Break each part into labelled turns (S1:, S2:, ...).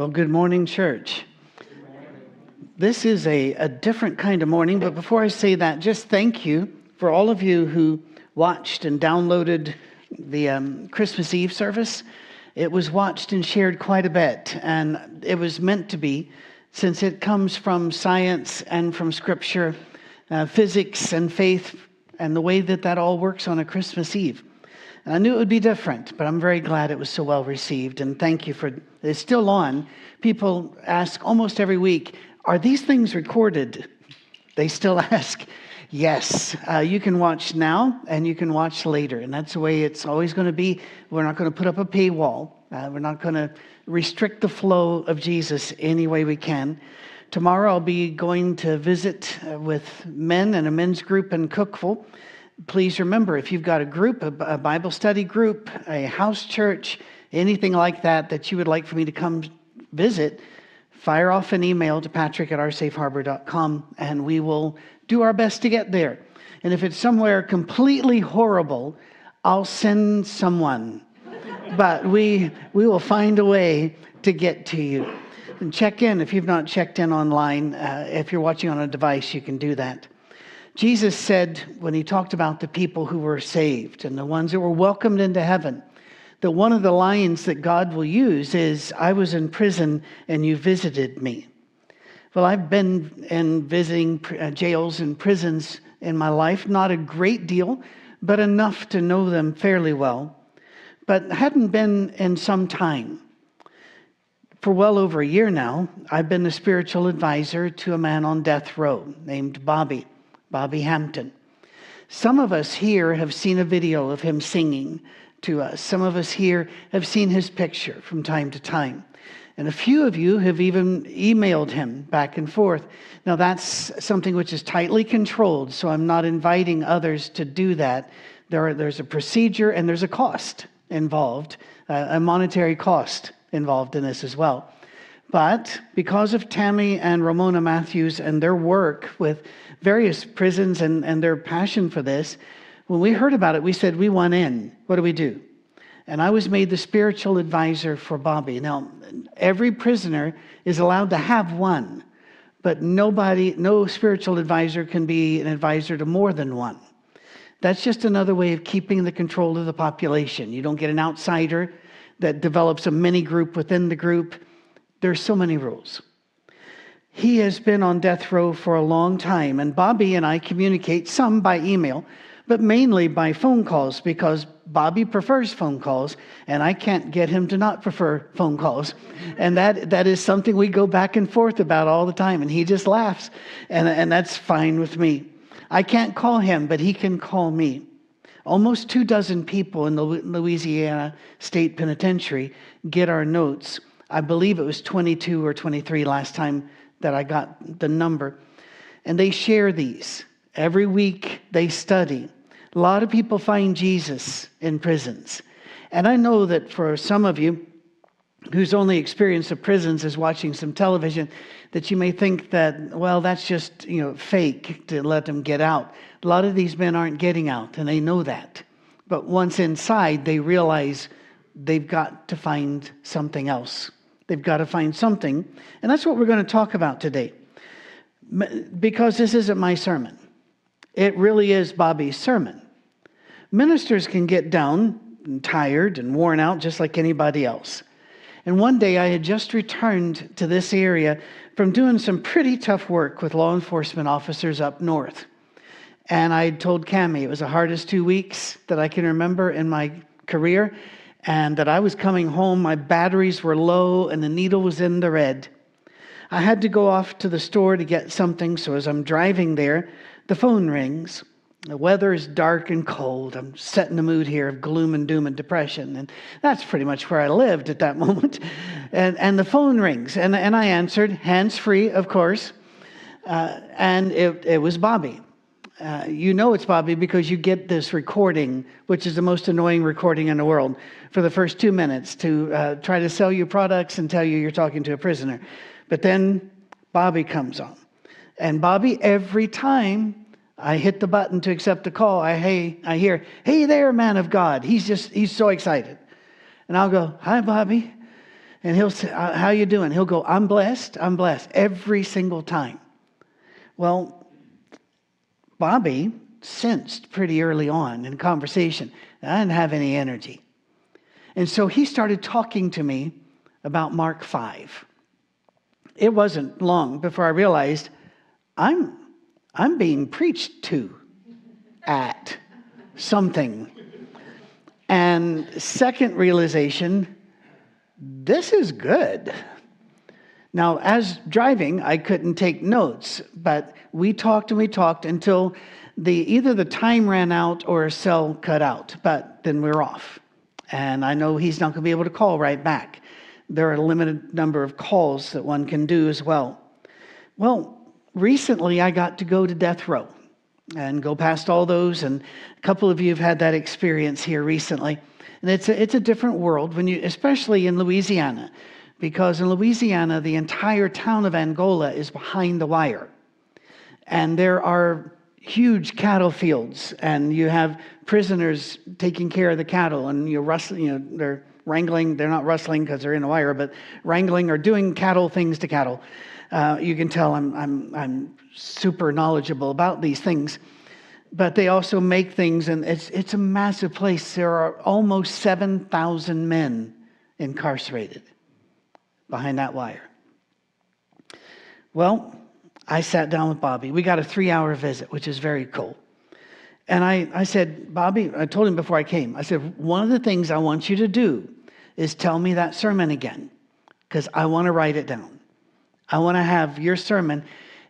S1: Well, good morning, church. This is a, a different kind of morning, but before I say that, just thank you for all of you who watched and downloaded the um, Christmas Eve service. It was watched and shared quite a bit, and it was meant to be since it comes from science and from scripture, uh, physics and faith, and the way that that all works on a Christmas Eve. And I knew it would be different, but I'm very glad it was so well received. And thank you for it's still on. People ask almost every week, are these things recorded? They still ask. Yes, uh, you can watch now and you can watch later. And that's the way it's always going to be. We're not going to put up a paywall, uh, we're not going to restrict the flow of Jesus any way we can. Tomorrow I'll be going to visit uh, with men and a men's group in Cookeville please remember if you've got a group, a Bible study group, a house church, anything like that that you would like for me to come visit, fire off an email to patrick at oursafeharbor.com and we will do our best to get there. And if it's somewhere completely horrible, I'll send someone. but we, we will find a way to get to you. And check in if you've not checked in online. Uh, if you're watching on a device, you can do that. Jesus said when he talked about the people who were saved and the ones that were welcomed into heaven, that one of the lines that God will use is, I was in prison and you visited me. Well, I've been in visiting uh, jails and prisons in my life, not a great deal, but enough to know them fairly well, but hadn't been in some time. For well over a year now, I've been the spiritual advisor to a man on death row named Bobby. Bobby Hampton. Some of us here have seen a video of him singing to us. Some of us here have seen his picture from time to time. And a few of you have even emailed him back and forth. Now, that's something which is tightly controlled, so I'm not inviting others to do that. There are, there's a procedure and there's a cost involved, a monetary cost involved in this as well. But because of Tammy and Ramona Matthews and their work with various prisons and, and their passion for this, when we heard about it, we said, We want in. What do we do? And I was made the spiritual advisor for Bobby. Now, every prisoner is allowed to have one, but nobody, no spiritual advisor can be an advisor to more than one. That's just another way of keeping the control of the population. You don't get an outsider that develops a mini group within the group. There's so many rules. He has been on death row for a long time, and Bobby and I communicate some by email, but mainly by phone calls because Bobby prefers phone calls, and I can't get him to not prefer phone calls. And that, that is something we go back and forth about all the time, and he just laughs, and, and that's fine with me. I can't call him, but he can call me. Almost two dozen people in the Louisiana State Penitentiary get our notes. I believe it was 22 or 23 last time that I got the number. And they share these. Every week they study. A lot of people find Jesus in prisons. And I know that for some of you whose only experience of prisons is watching some television, that you may think that, well, that's just, you know, fake to let them get out. A lot of these men aren't getting out, and they know that. But once inside, they realize they've got to find something else. They've got to find something. And that's what we're going to talk about today. Because this isn't my sermon, it really is Bobby's sermon. Ministers can get down and tired and worn out just like anybody else. And one day I had just returned to this area from doing some pretty tough work with law enforcement officers up north. And I told Cami it was the hardest two weeks that I can remember in my career and that I was coming home. My batteries were low and the needle was in the red. I had to go off to the store to get something, so as I'm driving there, the phone rings. The weather is dark and cold. I'm setting the mood here of gloom and doom and depression. And that's pretty much where I lived at that moment. And, and the phone rings, and, and I answered, hands free, of course. Uh, and it, it was Bobby. Uh, you know it's Bobby because you get this recording, which is the most annoying recording in the world, for the first two minutes to uh, try to sell you products and tell you you're talking to a prisoner. But then Bobby comes on. And Bobby, every time I hit the button to accept the call. I, hey, I hear, hey there, man of God. He's just, he's so excited. And I'll go, hi, Bobby. And he'll say, uh, how you doing? He'll go, I'm blessed, I'm blessed, every single time. Well, Bobby sensed pretty early on in conversation I didn't have any energy. And so he started talking to me about Mark 5. It wasn't long before I realized I'm I'm being preached to at something. And second realization, this is good. Now, as driving, I couldn't take notes, but we talked and we talked until the either the time ran out or a cell cut out, but then we're off. And I know he's not going to be able to call right back. There are a limited number of calls that one can do as well. Well, recently I got to go to death row and go past all those, and a couple of you have had that experience here recently. And it's a, it's a different world when you, especially in Louisiana, because in Louisiana, the entire town of Angola is behind the wire. And there are huge cattle fields, and you have prisoners taking care of the cattle, and you're rustling, you know, they're wrangling, they're not rustling because they're in the wire, but wrangling or doing cattle things to cattle. Uh, you can tell I'm, I'm, I'm super knowledgeable about these things. But they also make things, and it's, it's a massive place. There are almost 7,000 men incarcerated behind that wire. Well, I sat down with Bobby. We got a three hour visit, which is very cool. And I, I said, Bobby, I told him before I came, I said, one of the things I want you to do is tell me that sermon again, because I want to write it down. I want to have your sermon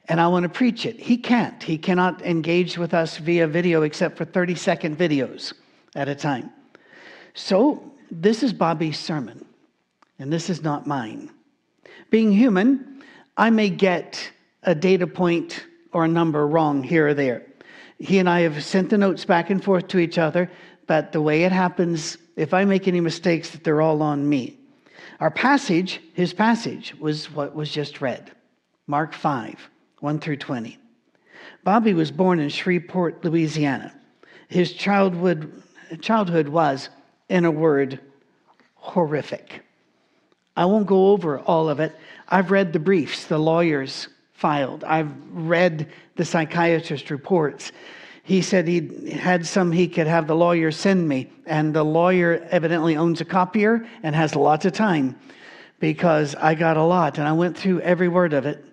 S1: and I want to preach it. He can't. He cannot engage with us via video except for 30 second videos at a time. So, this is Bobby's sermon, and this is not mine. Being human, I may get a data point or a number wrong here or there. He and I have sent the notes back and forth to each other, but the way it happens, if I make any mistakes, that they're all on me. Our passage, his passage, was what was just read Mark 5, 1 through 20. Bobby was born in Shreveport, Louisiana. His childhood, childhood was, in a word, horrific. I won't go over all of it. I've read the briefs the lawyers filed, I've read the psychiatrist reports. He said he had some he could have the lawyer send me, and the lawyer evidently owns a copier and has lots of time because I got a lot, and I went through every word of it.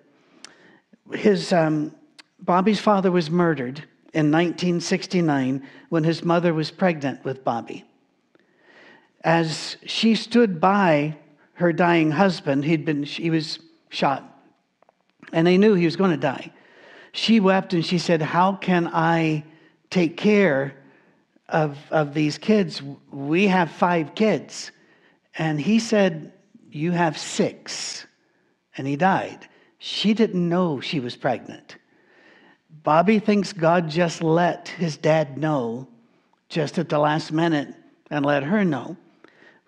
S1: His um, Bobby's father was murdered in 1969 when his mother was pregnant with Bobby. As she stood by her dying husband, he'd been he was shot, and they knew he was going to die she wept and she said, How can I take care of, of these kids? We have five kids. And he said, You have six. And he died. She didn't know she was pregnant. Bobby thinks God just let his dad know just at the last minute and let her know.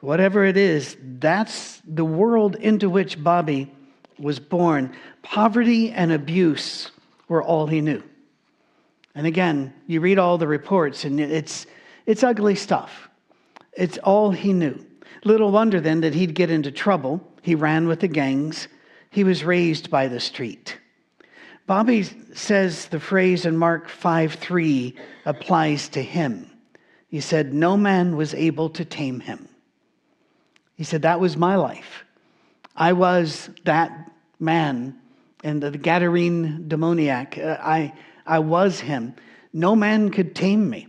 S1: Whatever it is, that's the world into which Bobby was born. Poverty and abuse were all he knew. And again, you read all the reports, and it's, it's ugly stuff. It's all he knew. Little wonder then that he'd get into trouble. He ran with the gangs. He was raised by the street. Bobby says the phrase in Mark 5 3 applies to him. He said, No man was able to tame him. He said, That was my life. I was that man and the Gadarene demoniac. Uh, I, I was him. No man could tame me.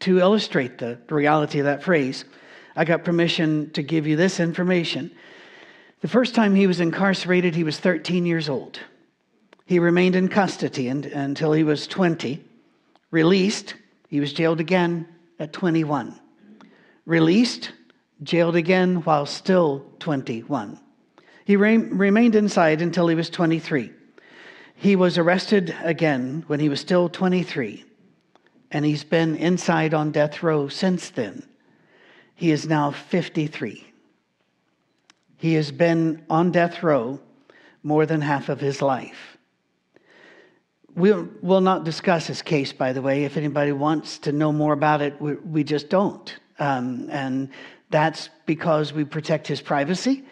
S1: To illustrate the reality of that phrase, I got permission to give you this information. The first time he was incarcerated, he was 13 years old. He remained in custody until he was 20 Released, he was jailed again at 21. Released, jailed again while still 21. He re- remained inside until he was 23. He was arrested again when he was still 23, and he's been inside on death row since then. He is now 53. He has been on death row more than half of his life. We will not discuss his case, by the way. If anybody wants to know more about it, we, we just don't. Um, and that's because we protect his privacy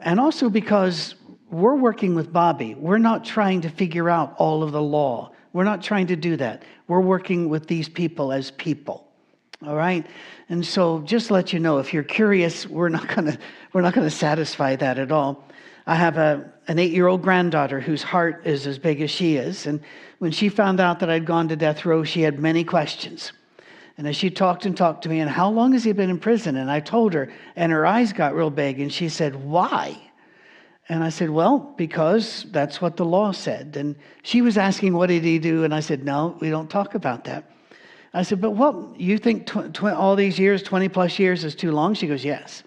S1: and also because we're working with Bobby. We're not trying to figure out all of the law. We're not trying to do that. We're working with these people as people. All right? And so just let you know if you're curious, we're not going to we're not going to satisfy that at all. I have a an 8-year-old granddaughter whose heart is as big as she is, and when she found out that I'd gone to death row, she had many questions. And as she talked and talked to me, and how long has he been in prison? And I told her, and her eyes got real big, and she said, Why? And I said, Well, because that's what the law said. And she was asking, What did he do? And I said, No, we don't talk about that. I said, But what, you think tw- tw- all these years, 20 plus years, is too long? She goes, Yes.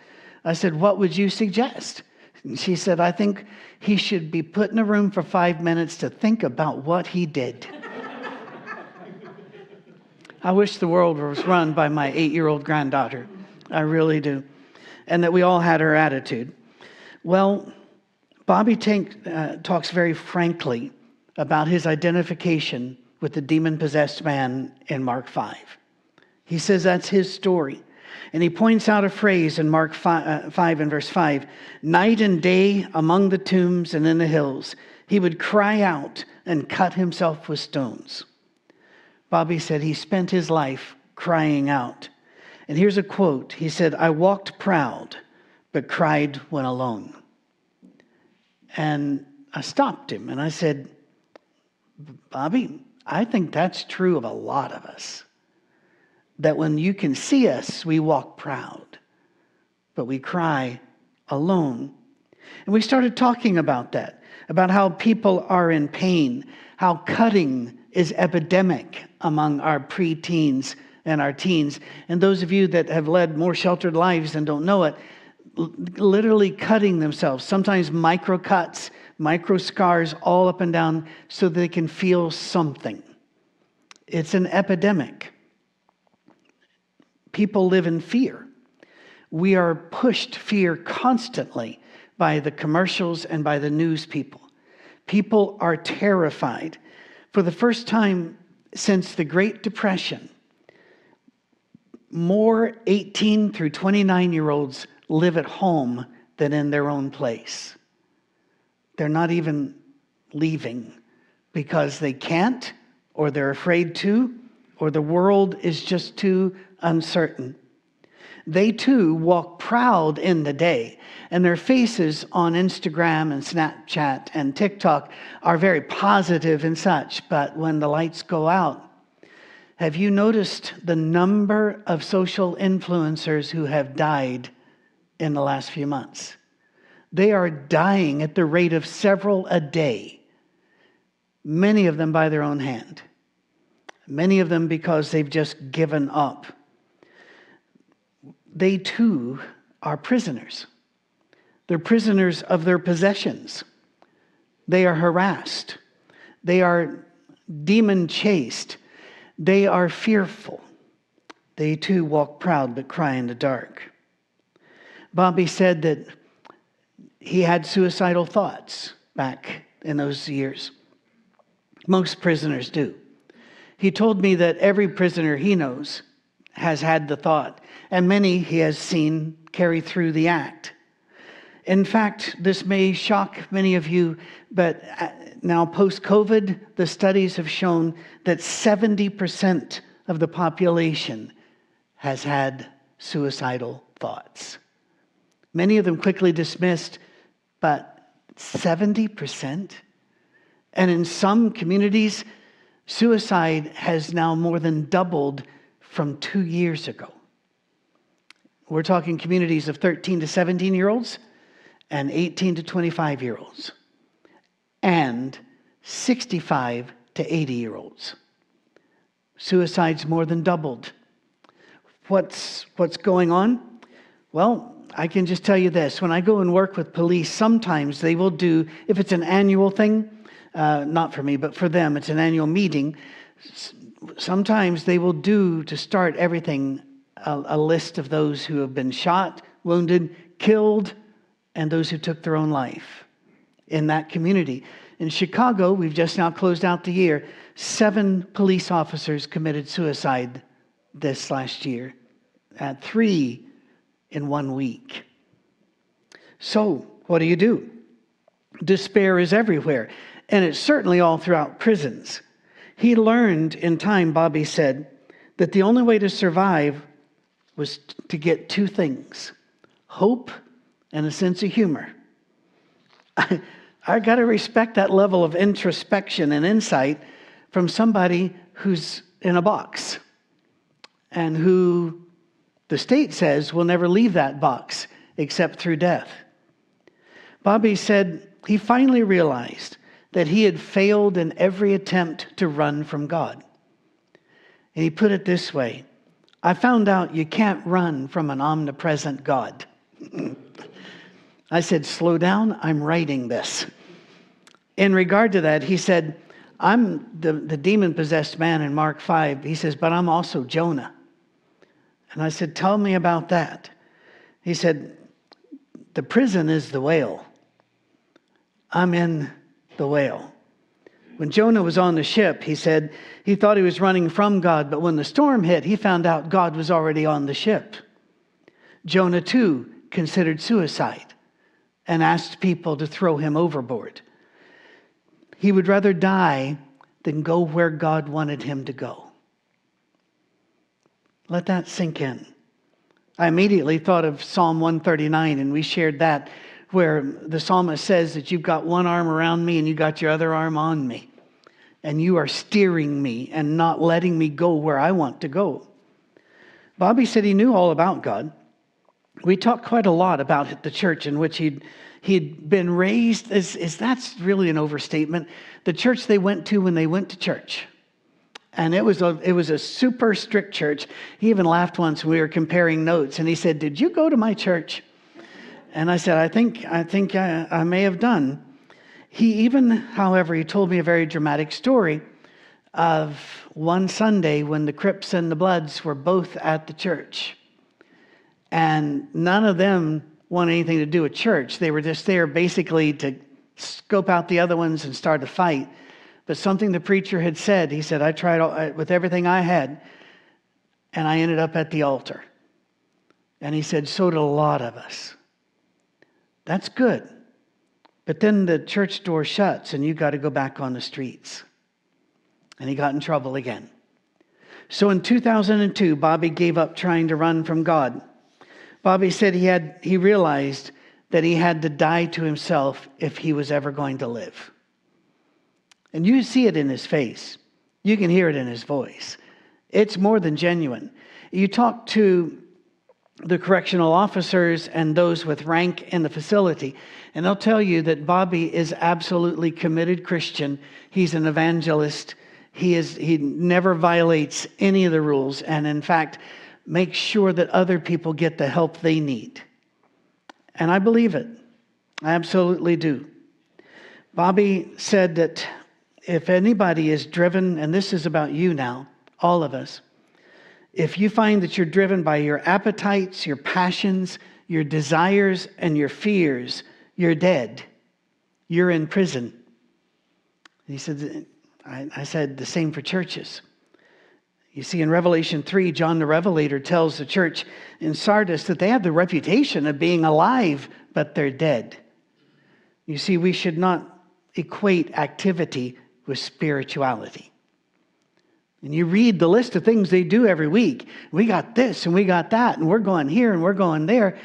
S1: I said, What would you suggest? And she said, I think he should be put in a room for five minutes to think about what he did. I wish the world was run by my eight year old granddaughter. I really do. And that we all had her attitude. Well, Bobby Tank uh, talks very frankly about his identification with the demon possessed man in Mark 5. He says that's his story. And he points out a phrase in Mark 5, uh, 5 and verse 5 Night and day among the tombs and in the hills, he would cry out and cut himself with stones. Bobby said he spent his life crying out. And here's a quote He said, I walked proud, but cried when alone. And I stopped him and I said, Bobby, I think that's true of a lot of us. That when you can see us, we walk proud, but we cry alone. And we started talking about that, about how people are in pain, how cutting is epidemic among our preteens and our teens. And those of you that have led more sheltered lives and don't know it, literally cutting themselves, sometimes micro cuts, micro scars all up and down so they can feel something. It's an epidemic. People live in fear. We are pushed fear constantly by the commercials and by the news people. People are terrified. For the first time since the Great Depression, more 18 through 29 year olds live at home than in their own place. They're not even leaving because they can't, or they're afraid to, or the world is just too uncertain. They too walk proud in the day, and their faces on Instagram and Snapchat and TikTok are very positive and such. But when the lights go out, have you noticed the number of social influencers who have died in the last few months? They are dying at the rate of several a day, many of them by their own hand, many of them because they've just given up. They too are prisoners. They're prisoners of their possessions. They are harassed. They are demon chased. They are fearful. They too walk proud but cry in the dark. Bobby said that he had suicidal thoughts back in those years. Most prisoners do. He told me that every prisoner he knows has had the thought, and many he has seen carry through the act. In fact, this may shock many of you, but uh, now post COVID, the studies have shown that 70% of the population has had suicidal thoughts. Many of them quickly dismissed but 70%? And in some communities, suicide has now more than doubled from two years ago. We're talking communities of 13 to 17 year olds and 18 to 25 year olds and 65 to 80 year olds. Suicides more than doubled. What's, what's going on? Well, I can just tell you this. When I go and work with police, sometimes they will do, if it's an annual thing, uh, not for me, but for them, it's an annual meeting. Sometimes they will do to start everything a, a list of those who have been shot, wounded, killed, and those who took their own life in that community. In Chicago, we've just now closed out the year, seven police officers committed suicide this last year, at three in one week. So, what do you do? Despair is everywhere, and it's certainly all throughout prisons. He learned in time, Bobby said, that the only way to survive was to get two things hope and a sense of humor. I, I got to respect that level of introspection and insight from somebody who's in a box and who the state says will never leave that box except through death. Bobby said he finally realized that he had failed in every attempt to run from God. And he put it this way I found out you can't run from an omnipresent God. I said, Slow down, I'm writing this. In regard to that, he said, I'm the, the demon possessed man in Mark 5. He says, But I'm also Jonah. And I said, Tell me about that. He said, The prison is the whale. I'm in the whale. When Jonah was on the ship, he said he thought he was running from God, but when the storm hit, he found out God was already on the ship. Jonah, too, considered suicide and asked people to throw him overboard. He would rather die than go where God wanted him to go. Let that sink in. I immediately thought of Psalm 139, and we shared that where the psalmist says that you've got one arm around me and you got your other arm on me. And you are steering me and not letting me go where I want to go. Bobby said he knew all about God. We talked quite a lot about the church in which he'd, he'd been raised. Is, is that's really an overstatement? The church they went to when they went to church. And it was, a, it was a super strict church. He even laughed once when we were comparing notes, and he said, Did you go to my church? And I said, I think, I, think I, I may have done. He even, however, he told me a very dramatic story of one Sunday when the Crips and the Bloods were both at the church. And none of them wanted anything to do with church. They were just there basically to scope out the other ones and start a fight. But something the preacher had said, he said, I tried all, uh, with everything I had, and I ended up at the altar. And he said, So did a lot of us. That's good. But then the church door shuts and you got to go back on the streets. And he got in trouble again. So in 2002, Bobby gave up trying to run from God. Bobby said he, had, he realized that he had to die to himself if he was ever going to live. And you see it in his face, you can hear it in his voice. It's more than genuine. You talk to the correctional officers and those with rank in the facility. And they'll tell you that Bobby is absolutely committed Christian. He's an evangelist. He is he never violates any of the rules and in fact makes sure that other people get the help they need. And I believe it. I absolutely do. Bobby said that if anybody is driven and this is about you now, all of us, if you find that you're driven by your appetites, your passions, your desires, and your fears, you're dead. You're in prison. he said, I, I said, the same for churches. You see, in Revelation 3, John the Revelator tells the church in Sardis that they have the reputation of being alive, but they're dead. You see, we should not equate activity with spirituality. And you read the list of things they do every week. We got this and we got that, and we're going here and we're going there.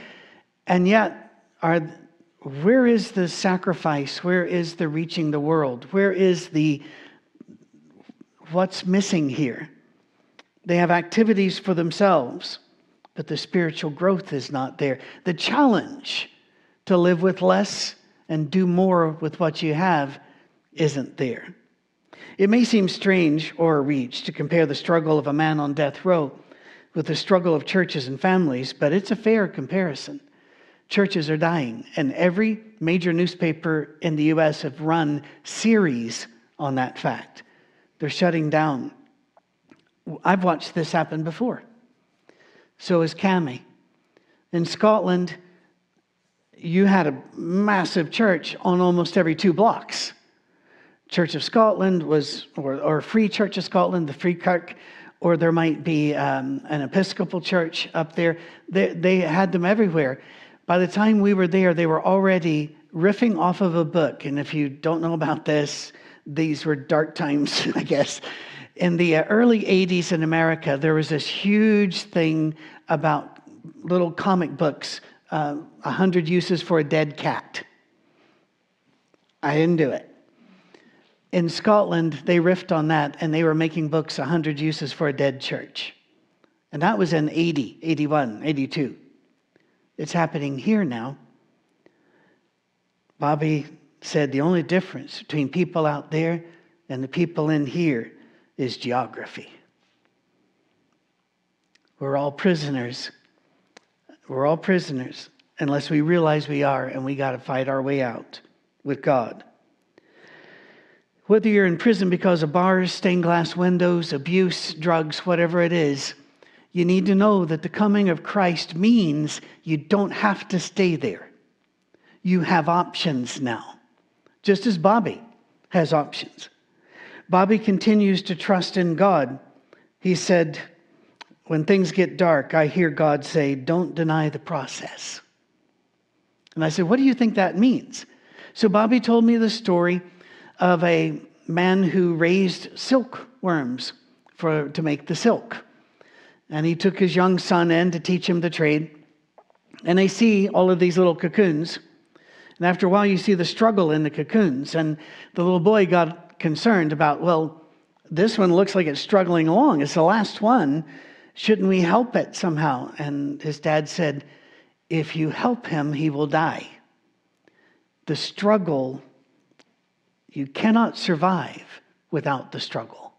S1: And yet, are, where is the sacrifice? Where is the reaching the world? Where is the what's missing here? They have activities for themselves, but the spiritual growth is not there. The challenge to live with less and do more with what you have isn't there. It may seem strange or a reach to compare the struggle of a man on death row with the struggle of churches and families, but it's a fair comparison. Churches are dying, and every major newspaper in the U.S. have run series on that fact. They're shutting down. I've watched this happen before. So has Cami. In Scotland, you had a massive church on almost every two blocks. Church of Scotland was, or, or Free Church of Scotland, the Free Kirk, or there might be um, an Episcopal church up there. They, they had them everywhere. By the time we were there, they were already riffing off of a book. And if you don't know about this, these were dark times, I guess. In the early 80s in America, there was this huge thing about little comic books, uh, 100 uses for a dead cat. I didn't do it in Scotland, they riffed on that and they were making books 100 uses for a dead church. And that was in 80, 81, 82. It's happening here now. Bobby said the only difference between people out there and the people in here is geography. We're all prisoners. We're all prisoners unless we realize we are, and we got to fight our way out with God. Whether you're in prison because of bars, stained glass windows, abuse, drugs, whatever it is, you need to know that the coming of Christ means you don't have to stay there. You have options now, just as Bobby has options. Bobby continues to trust in God. He said, When things get dark, I hear God say, Don't deny the process. And I said, What do you think that means? So Bobby told me the story of a man who raised silkworms for, to make the silk. And he took his young son in to teach him the trade. And they see all of these little cocoons. And after a while, you see the struggle in the cocoons. And the little boy got concerned about, well, this one looks like it's struggling along. It's the last one. Shouldn't we help it somehow? And his dad said, if you help him, he will die. The struggle you cannot survive without the struggle.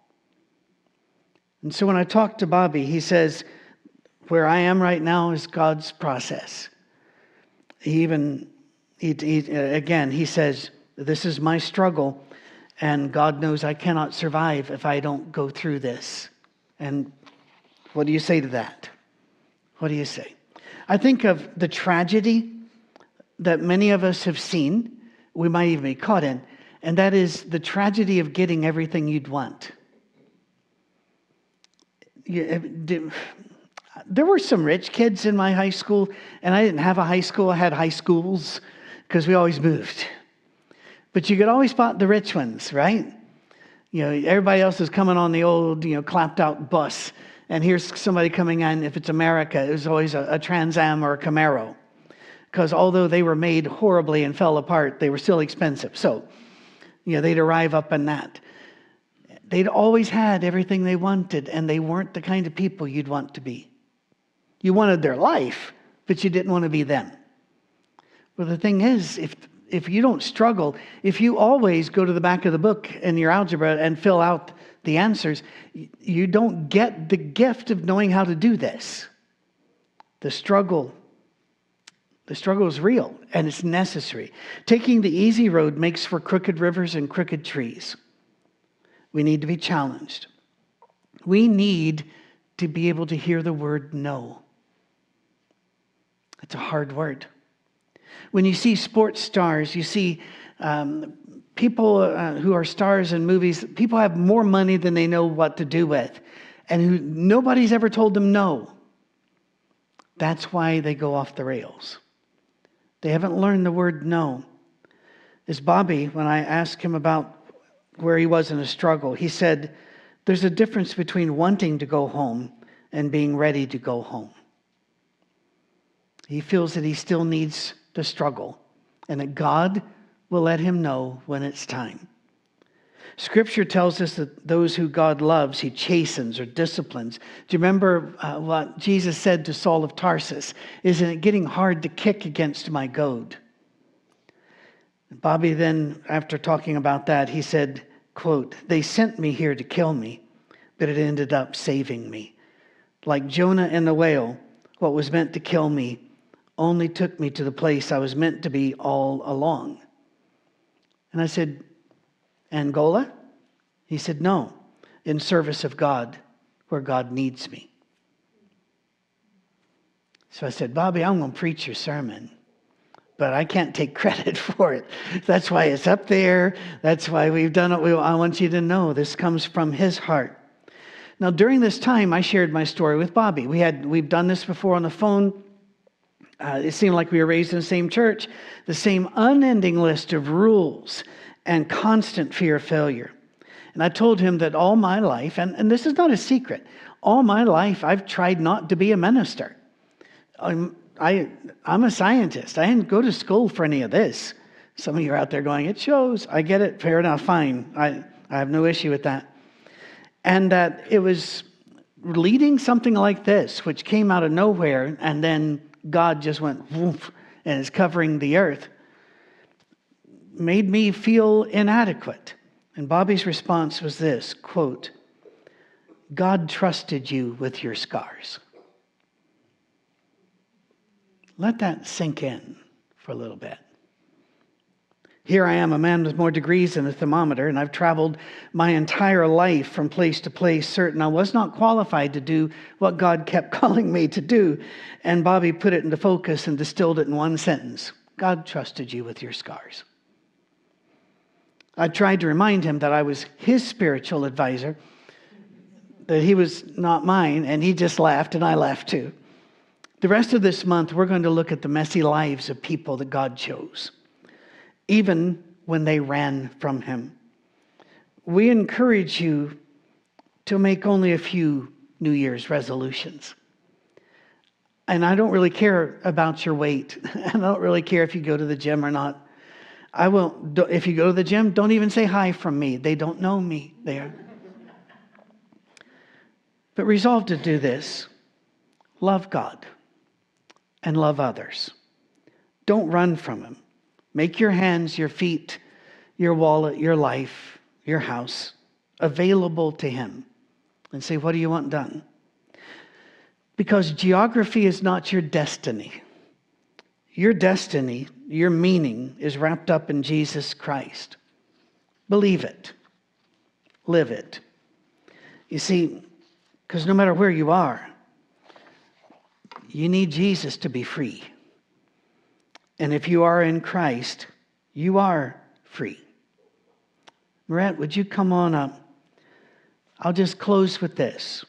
S1: And so when I talk to Bobby, he says, Where I am right now is God's process. He even, he, he, again, he says, This is my struggle, and God knows I cannot survive if I don't go through this. And what do you say to that? What do you say? I think of the tragedy that many of us have seen, we might even be caught in, and that is the tragedy of getting everything you'd want. Eh, there were some rich kids in my high school, and I didn't have a high school, I had high schools because we always moved. But you could always spot the rich ones, right? You know, everybody else is coming on the old, you know, clapped out bus, and here's somebody coming in. If it's America, it was always a, a Trans Am or a Camaro, because although they were made horribly and fell apart, they were still expensive. So you know, they'd arrive up in that. They'd always had everything they wanted, and they weren't the kind of people you'd want to be. You wanted their life, but you didn't want to be them. Well, the thing is, if if you don't struggle, if you always go to the back of the book in your algebra and fill out the answers, you don't get the gift of knowing how to do this. The struggle the struggle is real and it's necessary. Taking the easy road makes for crooked rivers and crooked trees. We need to be challenged. We need to be able to hear the word no. It's a hard word. When you see sports stars, you see um, people uh, who are stars in movies, people have more money than they know what to do with, and who nobody's ever told them no. That's why they go off the rails. They haven't learned the word no. As Bobby, when I asked him about where he was in a struggle, he said, There's a difference between wanting to go home and being ready to go home. He feels that he still needs to struggle and that God will let him know when it's time. Scripture tells us that those who God loves, he chastens or disciplines. Do you remember uh, what Jesus said to Saul of Tarsus? Isn't it getting hard to kick against my goad? Bobby then, after talking about that, he said, quote, they sent me here to kill me, but it ended up saving me. Like Jonah and the whale, what was meant to kill me only took me to the place I was meant to be all along. And I said, Angola? He said, No, in service of God, where God needs me. So I said, Bobby, I'm going to preach your sermon, but I can't take credit for it. That's why it's up there. That's why we've done it. I want you to know this comes from his heart. Now, during this time, I shared my story with Bobby. We had, we've done this before on the phone. Uh, it seemed like we were raised in the same church, the same unending list of rules and constant fear of failure. And I told him that all my life, and, and this is not a secret, all my life I've tried not to be a minister. I'm, I, I'm a scientist. I didn't go to school for any of this. Some of you are out there going, it shows. I get it. Fair enough. Fine. I, I have no issue with that. And that it was leading something like this, which came out of nowhere, and then God just went woof and is covering the earth, made me feel inadequate. And Bobby's response was this quote, God trusted you with your scars. Let that sink in for a little bit. Here I am, a man with more degrees than a thermometer, and I've traveled my entire life from place to place, certain I was not qualified to do what God kept calling me to do. And Bobby put it into focus and distilled it in one sentence God trusted you with your scars. I tried to remind him that I was his spiritual advisor, that he was not mine, and he just laughed, and I laughed too. The rest of this month, we're going to look at the messy lives of people that God chose even when they ran from him. We encourage you to make only a few New Year's resolutions. And I don't really care about your weight. and I don't really care if you go to the gym or not. I will if you go to the gym, don't even say hi from me. They don't know me there. but resolve to do this. Love God and love others. Don't run from him. Make your hands, your feet, your wallet, your life, your house available to Him and say, What do you want done? Because geography is not your destiny. Your destiny, your meaning is wrapped up in Jesus Christ. Believe it, live it. You see, because no matter where you are, you need Jesus to be free. And if you are in Christ, you are free. Brett, would you come on up? I'll just close with this.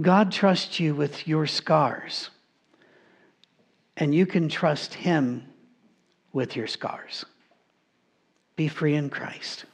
S1: God trusts you with your scars, and you can trust Him with your scars. Be free in Christ.